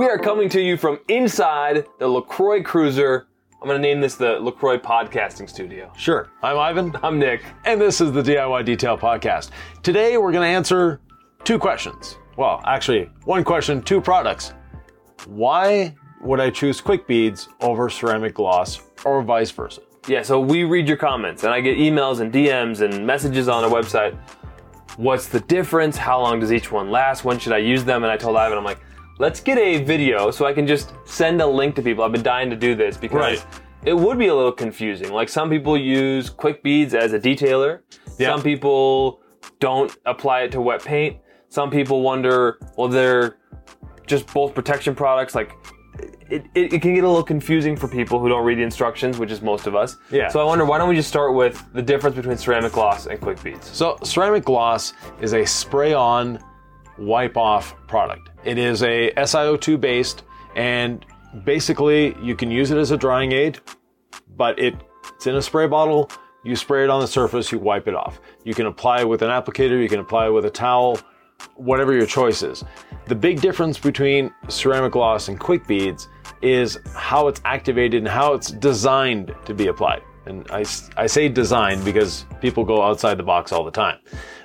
We are coming to you from inside the LaCroix Cruiser. I'm going to name this the LaCroix Podcasting Studio. Sure. I'm Yvan, I'm Nick. and this is the DIY Detail Podcast. Today we're going to answer two questions. Well, actually, one question, two products. Why would I choose quick beads over ceramic gloss or vice versa? Yeah, so we read your comments, and I get emails and DMs and messages on our website. What's the difference? How long does each one last? When should I use them? And I told Yvan, I'm like, let's get a video so I can just send a link to people. I've been dying to do this because Right. it would be a little confusing. Like some people use quick beads as a detailer. Yeah. Some people don't apply it to wet paint. Some people wonder, well, they're just both protection products. Like it, it, it can get a little confusing for people who don't read the instructions, which is most of us. Yeah. So I wonder, why don't we just start with the difference between ceramic gloss and quick beads? So, ceramic gloss is a spray on, wipe off product. It is a SiO2 based, and basically you can use it as a drying aid, but it, it's in a spray bottle. You spray it on the surface, you wipe it off. You can apply it with an applicator, you can apply it with a towel, whatever your choice is. The big difference between ceramic gloss and quick beads is how it's activated and how it's designed to be applied. And I, I say designed because people go outside the box all the time.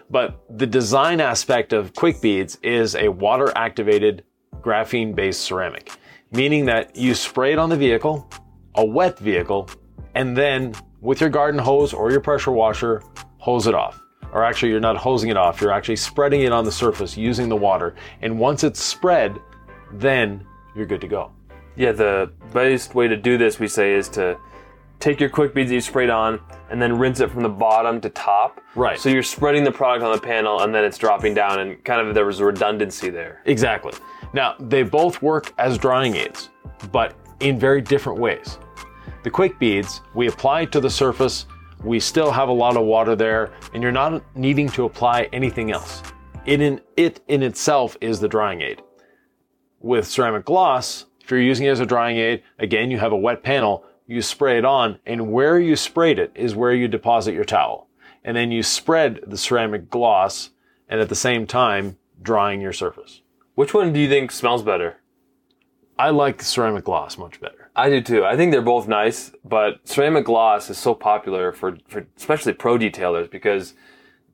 But the design aspect of quick beads is a water activated graphene based ceramic, meaning that you spray it on the vehicle, a wet vehicle, and then with your garden hose or your pressure washer, hose it off. Or actually, you're not hosing it off, you're actually spreading it on the surface using the water. And once it's spread, then you're good to go. Yeah, the best way to do this, we say, is to take your quick beads that you sprayed on and then rinse it from the bottom to top. Right. So you're spreading the product on the panel and then it's dropping down, and kind of there was a redundancy there. Exactly. Now, they both work as drying aids, but in very different ways. The quick beads, we apply to the surface, we still have a lot of water there, and you're not needing to apply anything else. It in, it in itself is the drying aid. With ceramic gloss, if you're using it as a drying aid, again, you have a wet panel, you spray it on, and where you sprayed it is where you deposit your towel. And then you spread the ceramic gloss, and at the same time, drying your surface. Which one do you think smells better? I like the ceramic gloss much better. I do too. I think they're both nice, but ceramic gloss is so popular for, for especially pro detailers because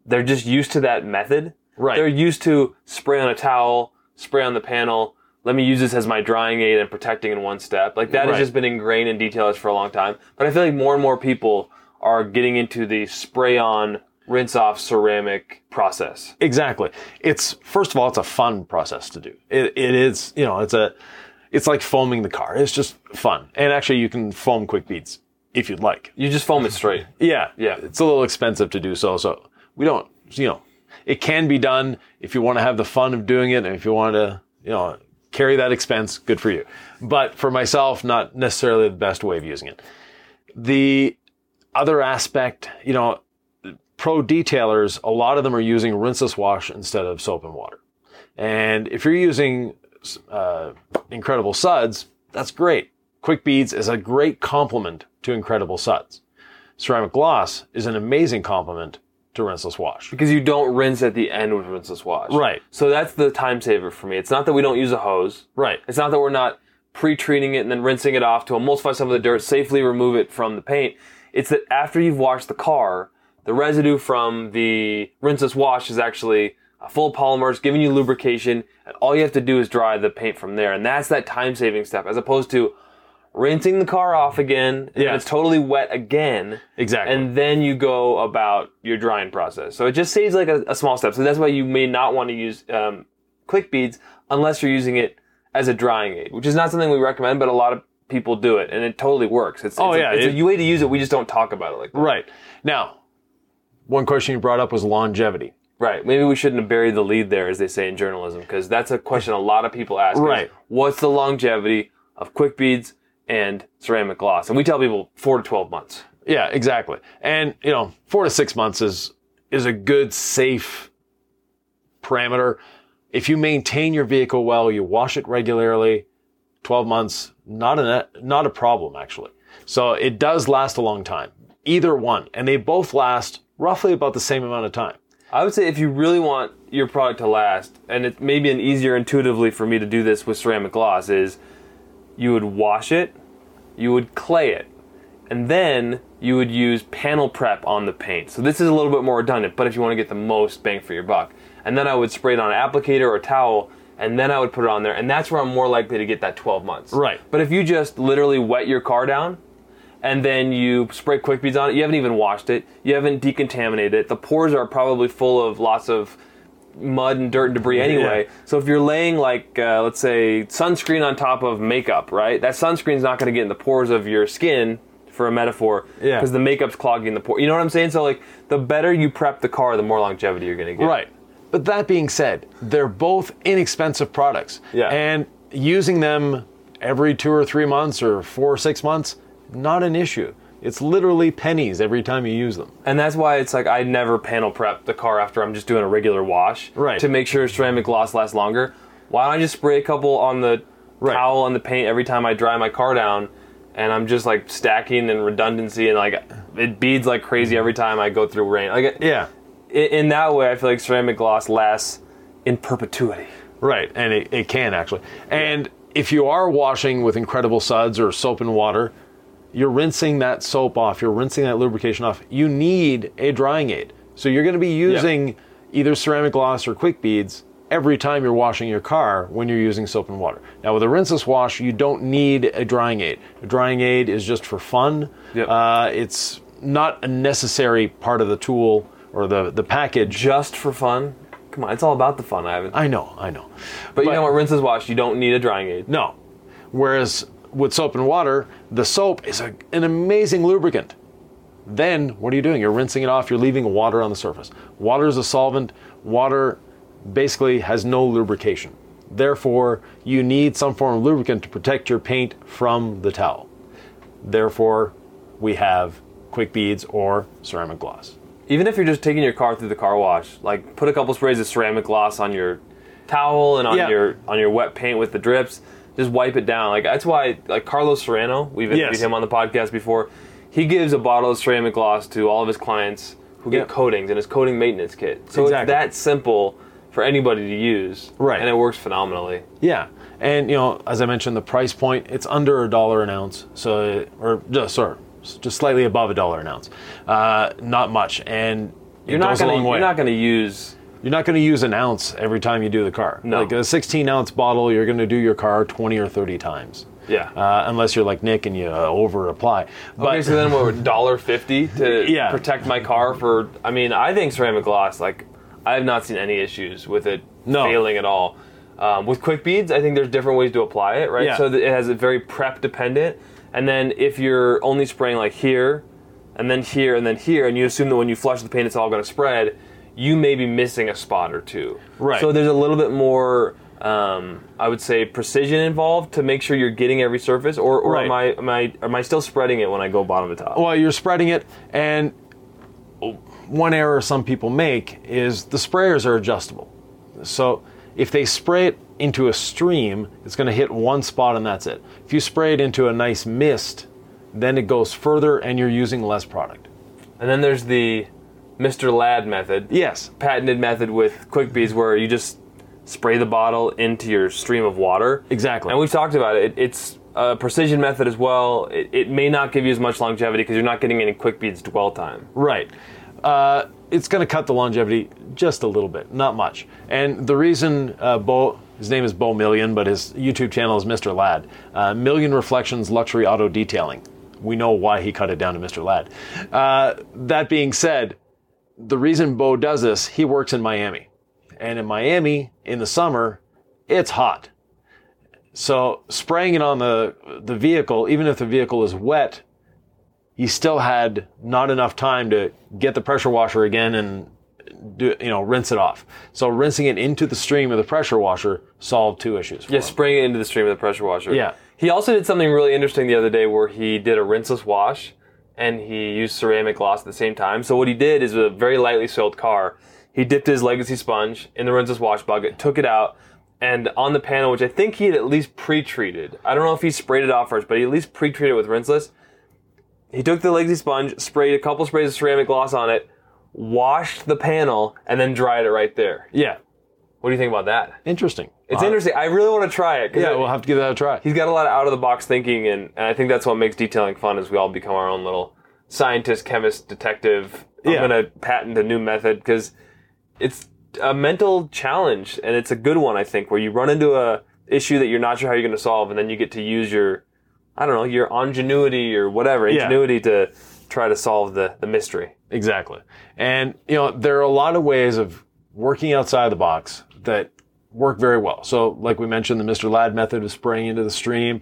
they're just used to that method. Right. They're used to spray on a towel, spray on the panel. Let me use this as my drying aid and protecting in one step. Like that Right. has just been ingrained in detailers for a long time. But I feel like more and more people are getting into the spray on, rinse off ceramic process. Exactly. It's first of all, it's a fun process to do. It, it is, you know, it's a, it's like foaming the car. It's just fun. And actually, you can foam quick beads if you'd like. You just foam it straight. Yeah, Yeah. It's a little expensive to do so. So we don't, you know, it can be done if you want to have the fun of doing it, and if you want to, you know, carry that expense. Good for you. But for myself, not necessarily the best way of using it. The other aspect, you know, pro detailers, a lot of them are using rinseless wash instead of soap and water. And if you're using uh, Incredible Suds, that's great. Quick Beads is a great complement to Incredible Suds. Ceramic Gloss is an amazing complement to rinseless wash. Because you don't rinse at the end with rinseless wash. Right. So that's the time saver for me. It's not that we don't use a hose. Right. It's not that we're not pre-treating it and then rinsing it off to emulsify some of the dirt, safely remove it from the paint. It's that after you've washed the car, the residue from the rinseless wash is actually full polymers, giving you lubrication, and all you have to do is dry the paint from there. And that's that time-saving step, as opposed to rinsing the car off again, and Yeah. it's totally wet again, Exactly. and then you go about your drying process. So it just saves like a, a small step. So that's why you may not want to use um, quick beads unless you're using it as a drying aid, which is not something we recommend, but a lot of people do it, and it totally works. It's, Oh, it's yeah, a, it's it- a way to use it. We just don't talk about it like that. right. Now, one question you brought up was longevity. Right. Maybe we shouldn't have buried the lead there, as they say in journalism, because that's a question a lot of people ask. is, Right. What's the longevity of quick beads and ceramic gloss? And we tell people four to twelve months. Yeah, exactly. And you know, four to six months is is a good safe parameter. If you maintain your vehicle well, you wash it regularly, twelve months, not a not a problem actually. So it does last a long time. Either one, and they both last roughly about the same amount of time. I would say if you really want your product to last, and it may be an easier intuitively for me to do this with ceramic gloss, is you would wash it, you would clay it, and then you would use panel prep on the paint. So this is a little bit more redundant, but if you want to get the most bang for your buck. And then I would spray it on an applicator or a towel, and then I would put it on there, and that's where I'm more likely to get that 12 months. Right. But if you just literally wet your car down, and then you spray quick beads on it, you haven't even washed it, you haven't decontaminated it, the pores are probably full of lots of mud and dirt and debris anyway. Yeah. So if you're laying like uh, let's say sunscreen on top of makeup, right? That sunscreen's not going to get in the pores of your skin for a metaphor Yeah. because the makeup's clogging the pore. You know what I'm saying? So like the better you prep the car, the more longevity you're going to get. Right. But that being said, they're both inexpensive products. Yeah. And using them every two or three months or four or six months, not an issue. It's literally pennies every time you use them. And that's why it's like I never panel prep the car after I'm just doing a regular wash Right. to make sure ceramic gloss lasts longer. Why don't I just spray a couple on the Right. towel and the paint every time I dry my car down? And I'm just like stacking and redundancy and like it beads like crazy every time I go through rain. Like Yeah. in, in that way, I feel like ceramic gloss lasts in perpetuity. Right, and it, it can actually. And if you are washing with incredible suds or soap and water, you're rinsing that soap off, you're rinsing that lubrication off. You need a drying aid. So you're going to be using either ceramic gloss or quick beads every time you're washing your car when you're using soap and water. Now with a rinseless wash, you don't need a drying aid. A drying aid is just for fun. Yep. Uh, it's not a necessary part of the tool or the, the package. Just for fun. Come on, it's all about the fun, Yvan. I know, I know. But, you know what? Rinses wash. You don't need a drying aid. No. Whereas with soap and water, the soap is a, an amazing lubricant. Then what are you doing? You're rinsing it off, you're leaving water on the surface. Water is a solvent. Water basically has no lubrication. Therefore, you need some form of lubricant to protect your paint from the towel. Therefore, we have quick beads or ceramic gloss. even if you're just taking your car through the car wash, like put a couple sprays of ceramic gloss on your towel and on Yeah. your on your wet paint with the drips. Just wipe it down. Like that's why like Carlos Serrano, we've interviewed Yes. him on the podcast before. He gives a bottle of ceramic gloss to all of his clients who get Yeah. coatings in his coating maintenance kit. So Exactly. it's that simple for anybody to use. Right. And it works phenomenally. Yeah, and you know, as I mentioned, the price point it's under a dollar an ounce, so or just sorry, just slightly above a dollar an ounce, uh, not much, and it You're not gonna you're not gonna use You're not going to use an ounce every time you do the car. No. Like a 16 ounce bottle, you're going to do your car 20 or 30 times. Yeah. Uh, unless you're like Nick and you uh, over apply. But Okay, so then what? Dollar fifty to Yeah. protect my car for. I mean, I think ceramic gloss. Like, I have not seen any issues with it No. failing at all. Um, with quick beads, I think there's different ways to apply it, right? Yeah. So it has a very prep dependent. And then if you're only spraying like here, and then here, and then here, and you assume that when you flush the paint, it's all going to spread, you may be missing a spot or two. Right. So there's a little bit more. Um, I would say precision involved to make sure you're getting every surface, or, or Right. am I am I am I still spreading it when I go bottom to top? well, you're spreading it, and one error some people make is the sprayers are adjustable. So if they spray it into a stream, it's going to hit one spot and that's it. If you spray it into a nice mist, then it goes further and you're using less product. And then there's the Mr. Ladd method, Yes. patented method with quick beads where you just spray the bottle into your stream of water. Exactly. And we've talked about it. It's a precision method as well. It, it may not give you as much longevity because you're not getting any quick beads dwell time. Right. Uh, it's going to cut the longevity just a little bit, not much. And the reason uh, Bo, his name is Bo Million, but his YouTube channel is Mr. Ladd. Uh, Million Reflections Luxury Auto Detailing. We know why he cut it down to Mr. Ladd. Uh, that being said, the reason Bo does this, he works in Miami. And in Miami, in the summer, it's hot. So spraying it on the, the vehicle, even if the vehicle is wet, he still had not enough time to get the pressure washer again and do you know rinse it off. So rinsing it into the stream of the pressure washer solved two issues. For Yeah, him. spraying it into the stream of the pressure washer. Yeah. He also did something really interesting the other day where he did a rinseless wash and he used ceramic gloss at the same time. So what he did is with a very lightly soiled car, he dipped his legacy sponge in the rinseless wash bucket, took it out, and on the panel, which I think he had at least pre-treated. I don't know if he sprayed it off first, but he at least pre-treated it with rinseless. He took the legacy sponge, sprayed a couple sprays of ceramic gloss on it, washed the panel, and then dried it right there. Yeah. What do you think about that? Interesting. It's Uh, interesting. I really want to try it. 'cause Yeah, we'll have to give that a try. he's got a lot of out of the box thinking, and, and I think that's what makes detailing fun. Is we all become our own little scientist, chemist, detective. I'm Yeah. gonna patent a new method because it's a mental challenge, and it's a good one. I think where you run into a issue that you're not sure how you're going to solve, and then you get to use your, I don't know, your ingenuity or whatever Yeah. ingenuity to try to solve the the mystery. Exactly. And, you know, there are a lot of ways of working outside the box that work very well. So, like we mentioned, the Mr. Ladd method of spraying into the stream.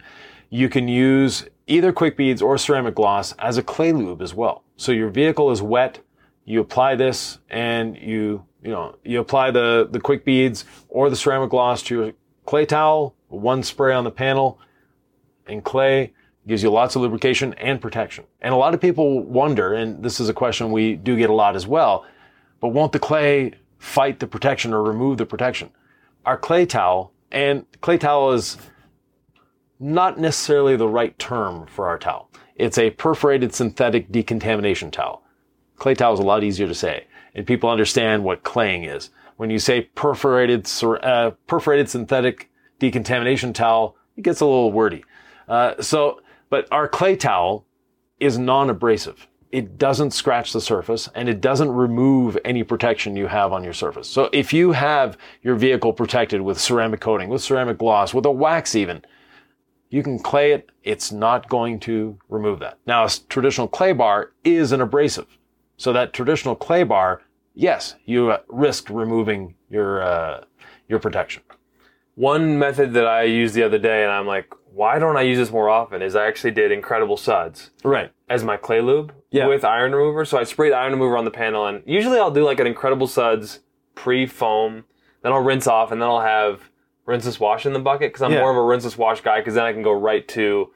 You can use either quick beads or ceramic gloss as a clay lube as well. So your vehicle is wet, you apply this and you, you know, you apply the, the quick beads or the ceramic gloss to your clay towel, one spray on the panel, and clay gives you lots of lubrication and protection. And a lot of people wonder, and this is a question we do get a lot as well, but won't the clay fight the protection or remove the protection? Our clay towel, and clay towel is not necessarily the right term for our towel. It's a perforated synthetic decontamination towel. Clay towel is a lot easier to say, and people understand what claying is. When you say perforated, uh, perforated synthetic decontamination towel, it gets a little wordy. Uh, so, but our clay towel is non-abrasive. It doesn't scratch the surface and it doesn't remove any protection you have on your surface. So if you have your vehicle protected with ceramic coating, with ceramic gloss, with a wax even, you can clay it. It's not going to remove that. Now, a traditional clay bar is an abrasive. So that traditional clay bar, yes, you uh, risk removing your, uh, your protection. One method that I used the other day, and I'm like, why don't I use this more often? Is I actually did Incredible Suds Right. as my clay lube Yeah. with iron remover. So I sprayed iron remover on the panel, and usually I'll do like an Incredible Suds pre foam, then I'll rinse off, and then I'll have rinseless wash in the bucket because I'm Yeah. more of a rinseless wash guy because then I can go right to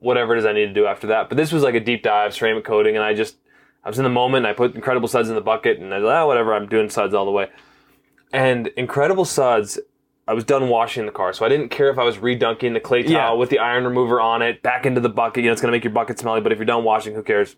whatever it is I need to do after that. But this was like a deep dive ceramic coating, and I just I was in the moment. And I put Incredible Suds in the bucket, and I was like, ah, whatever. I'm doing suds all the way. And Incredible Suds, I was done washing the car, so I didn't care if I was redunking the clay towel Yeah. with the iron remover on it back into the bucket. You know, it's gonna make your bucket smelly, but if you're done washing, who cares?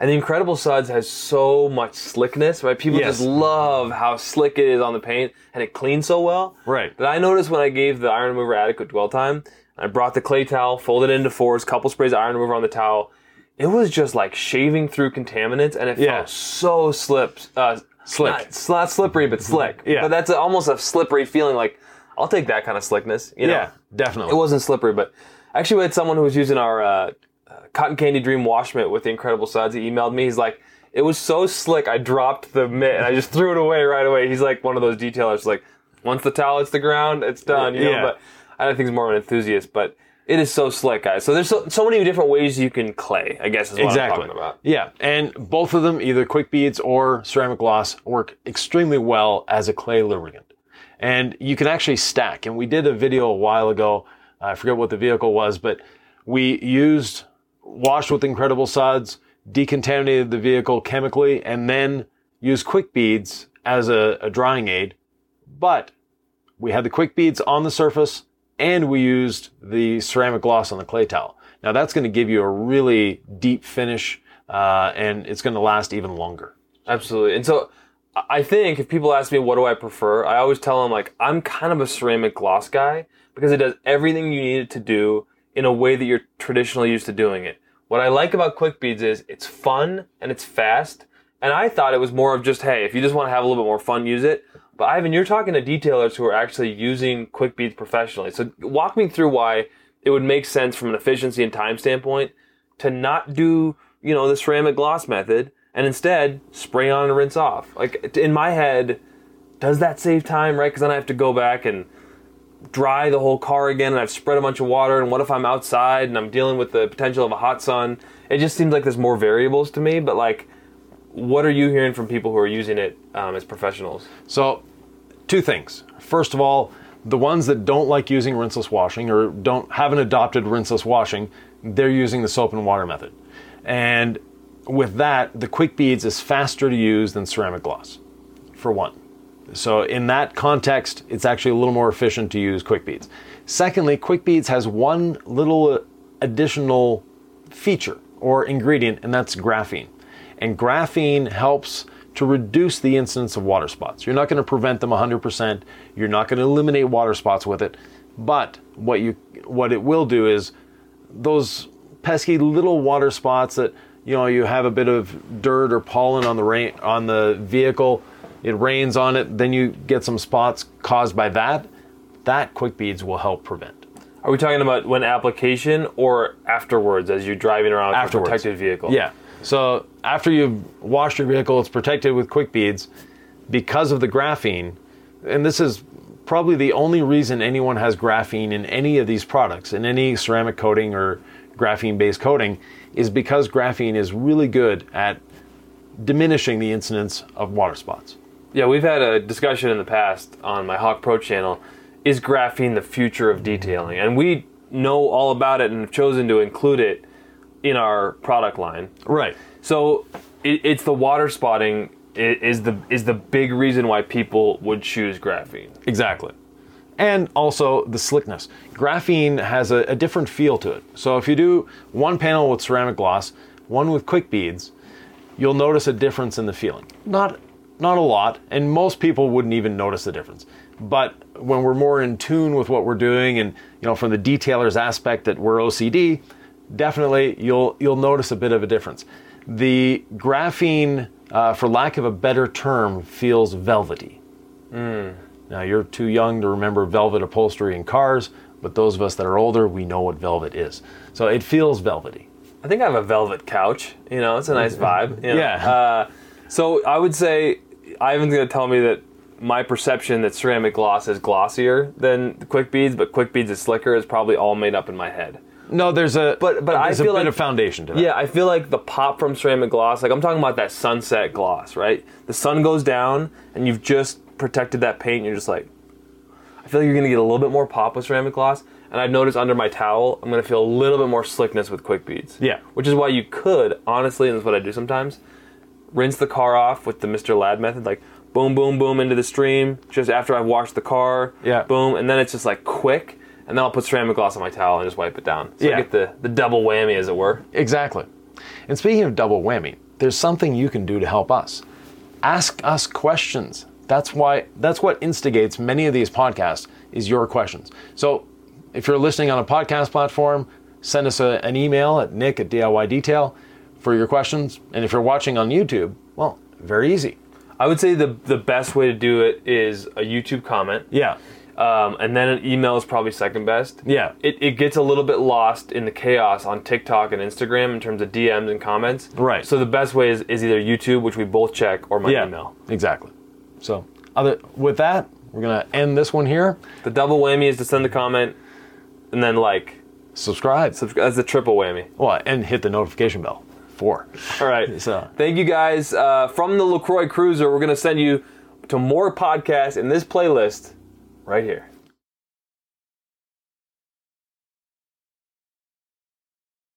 And the Incredible Suds has so much slickness, right? People Yes. just love how slick it is on the paint, and it cleans so well. Right. That I noticed when I gave the iron remover adequate dwell time, I brought the clay towel, folded it into fours, couple sprays of iron remover on the towel. It was just like shaving through contaminants, and it Yeah. felt so slip, uh, Slick. Not, it's not slippery, but slick. Yeah. But that's a, almost a slippery feeling. Like I'll take that kind of slickness. You know? Yeah, definitely. It wasn't slippery, but actually, we had someone who was using our uh, uh, Cotton Candy Dream wash mitt with the Incredible Suds. He emailed me. He's like, "It was so slick, I dropped the mitt and I just threw it away right away." He's like one of those detailers. Like, once the towel hits the ground, it's done. You know. Yeah. But I don't think he's more of an enthusiast. But it is so slick, guys. So there's so, so many different ways you can clay. I guess is what exactly. I'm talking about. Yeah, and both of them, either quick beads or ceramic gloss, work extremely well as a clay lubricant. And you can actually stack. And we did a video a while ago. I forget what the vehicle was, but we used washed with incredible suds, decontaminated the vehicle chemically, and then used quick beads as a, a drying aid. But we had the quick beads on the surface and we used the ceramic gloss on the clay towel. Now that's going to give you a really deep finish, uh, and it's going to last even longer. Absolutely. And so I- think if people ask me what do I prefer, I always tell them like I'm kind of a ceramic gloss guy because it does everything you need it to do in a way that you're traditionally used to doing it. What I like about quick beads is it's fun and it's fast. And I thought it was more of just, hey, if you just want to have a little bit more fun, use it. But Yvan, you're talking to detailers who are actually using quick beads professionally. So walk me through why it would make sense from an efficiency and time standpoint to not do, you know, the ceramic gloss method and instead spray on and rinse off. Like in my head, does that save time, right? Because then I have to go back and dry the whole car again and I've spread a bunch of water and what if I'm outside and I'm dealing with the potential of a hot sun? It just seems like there's more variables to me, but like what are you hearing from people who are using it um, as professionals? So, two things. First of all, the ones that don't like using rinseless washing or don't haven't adopted rinseless washing, they're using the soap and water method. And with that, the quick beads is faster to use than ceramic gloss, for one. So in that context, it's actually a little more efficient to use quick beads. Secondly, quick beads has one little additional feature or ingredient, and that's graphene. And graphene helps to reduce the incidence of water spots. You're not going to prevent them 100%. You're not going to eliminate water spots with it. But what you what it will do is those pesky little water spots that you know you have a bit of dirt or pollen on the rain on the vehicle, it rains on it, then you get some spots caused by that. That quick beads will help prevent. Are we talking about when application or afterwards as you're driving around with a protected vehicle? Yeah. So after you've washed your vehicle, it's protected with quick beads because of the graphene. And this is probably the only reason anyone has graphene in any of these products, in any ceramic coating or graphene based coating, is because graphene is really good at diminishing the incidence of water spots. Yeah, we've had a discussion in the past on my Hawk Pro channel. Is graphene the future of detailing? And we know all about it and have chosen to include it in our product line. Right. So it, it's the water spotting is the is the big reason why people would choose graphene. Exactly. And also the slickness. Graphene has a, a different feel to it. So if you do one panel with ceramic gloss, one with quick beads, you'll notice a difference in the feeling. Not not a lot, and most people wouldn't even notice the difference. But when we're more in tune with what we're doing and you know from the detailer's aspect that we're OCD, definitely you'll you'll notice a bit of a difference. The graphene, uh, for lack of a better term, feels velvety. Now, you're too young to remember velvet upholstery in cars, but those of us that are older, we know what velvet is. So it feels velvety. I think I have a velvet couch. You know, it's a nice vibe. you know. Yeah. Uh, so I would say Yvan's going to tell me that my perception that ceramic gloss is glossier than quick beads, but quick beads is slicker is probably all made up in my head. No, there's a But- but I there's a feel bit like- of foundation to that. Yeah, I feel like the pop from ceramic gloss, like I'm talking about that sunset gloss, right? The sun goes down and you've just protected that paint. And you're just like, I feel like you're gonna get a little bit more pop with ceramic gloss. And I've noticed under my towel, I'm gonna feel a little bit more slickness with quick beads. Yeah. Which is why you could, honestly, and this is what I do sometimes, rinse the car off with the Mr. Ladd method, like boom, boom, boom into the stream, just after I've washed the car. Yeah. Boom, and then it's just like quick, and then I'll put ceramic gloss on my towel and just wipe it down. So Yeah. I get the, the double whammy, as it were. Exactly. And speaking of double whammy, there's something you can do to help us. Ask us questions. That's why that's what instigates many of these podcasts is your questions. So if you're listening on a podcast platform, send us a, an email at nick at DIY Detail for your questions. And if you're watching on YouTube, well, very easy. I would say the the best way to do it is a YouTube comment, Yeah. Um, and then an email is probably second best. Yeah. It, it gets a little bit lost in the chaos on TikTok and Instagram in terms of DMs and comments. Right. So the best way is, is either YouTube, which we both check, or my Yeah. email. Exactly. So other with that, we're gonna end this one here. The double whammy is to send the comment, and then like Subscribe. subscribe. That's the triple whammy. Well, and hit the notification bell. Four. All right. So Thank you guys. Uh, from the LaCroix Cruiser, we're going to send you to more podcasts in this playlist right here.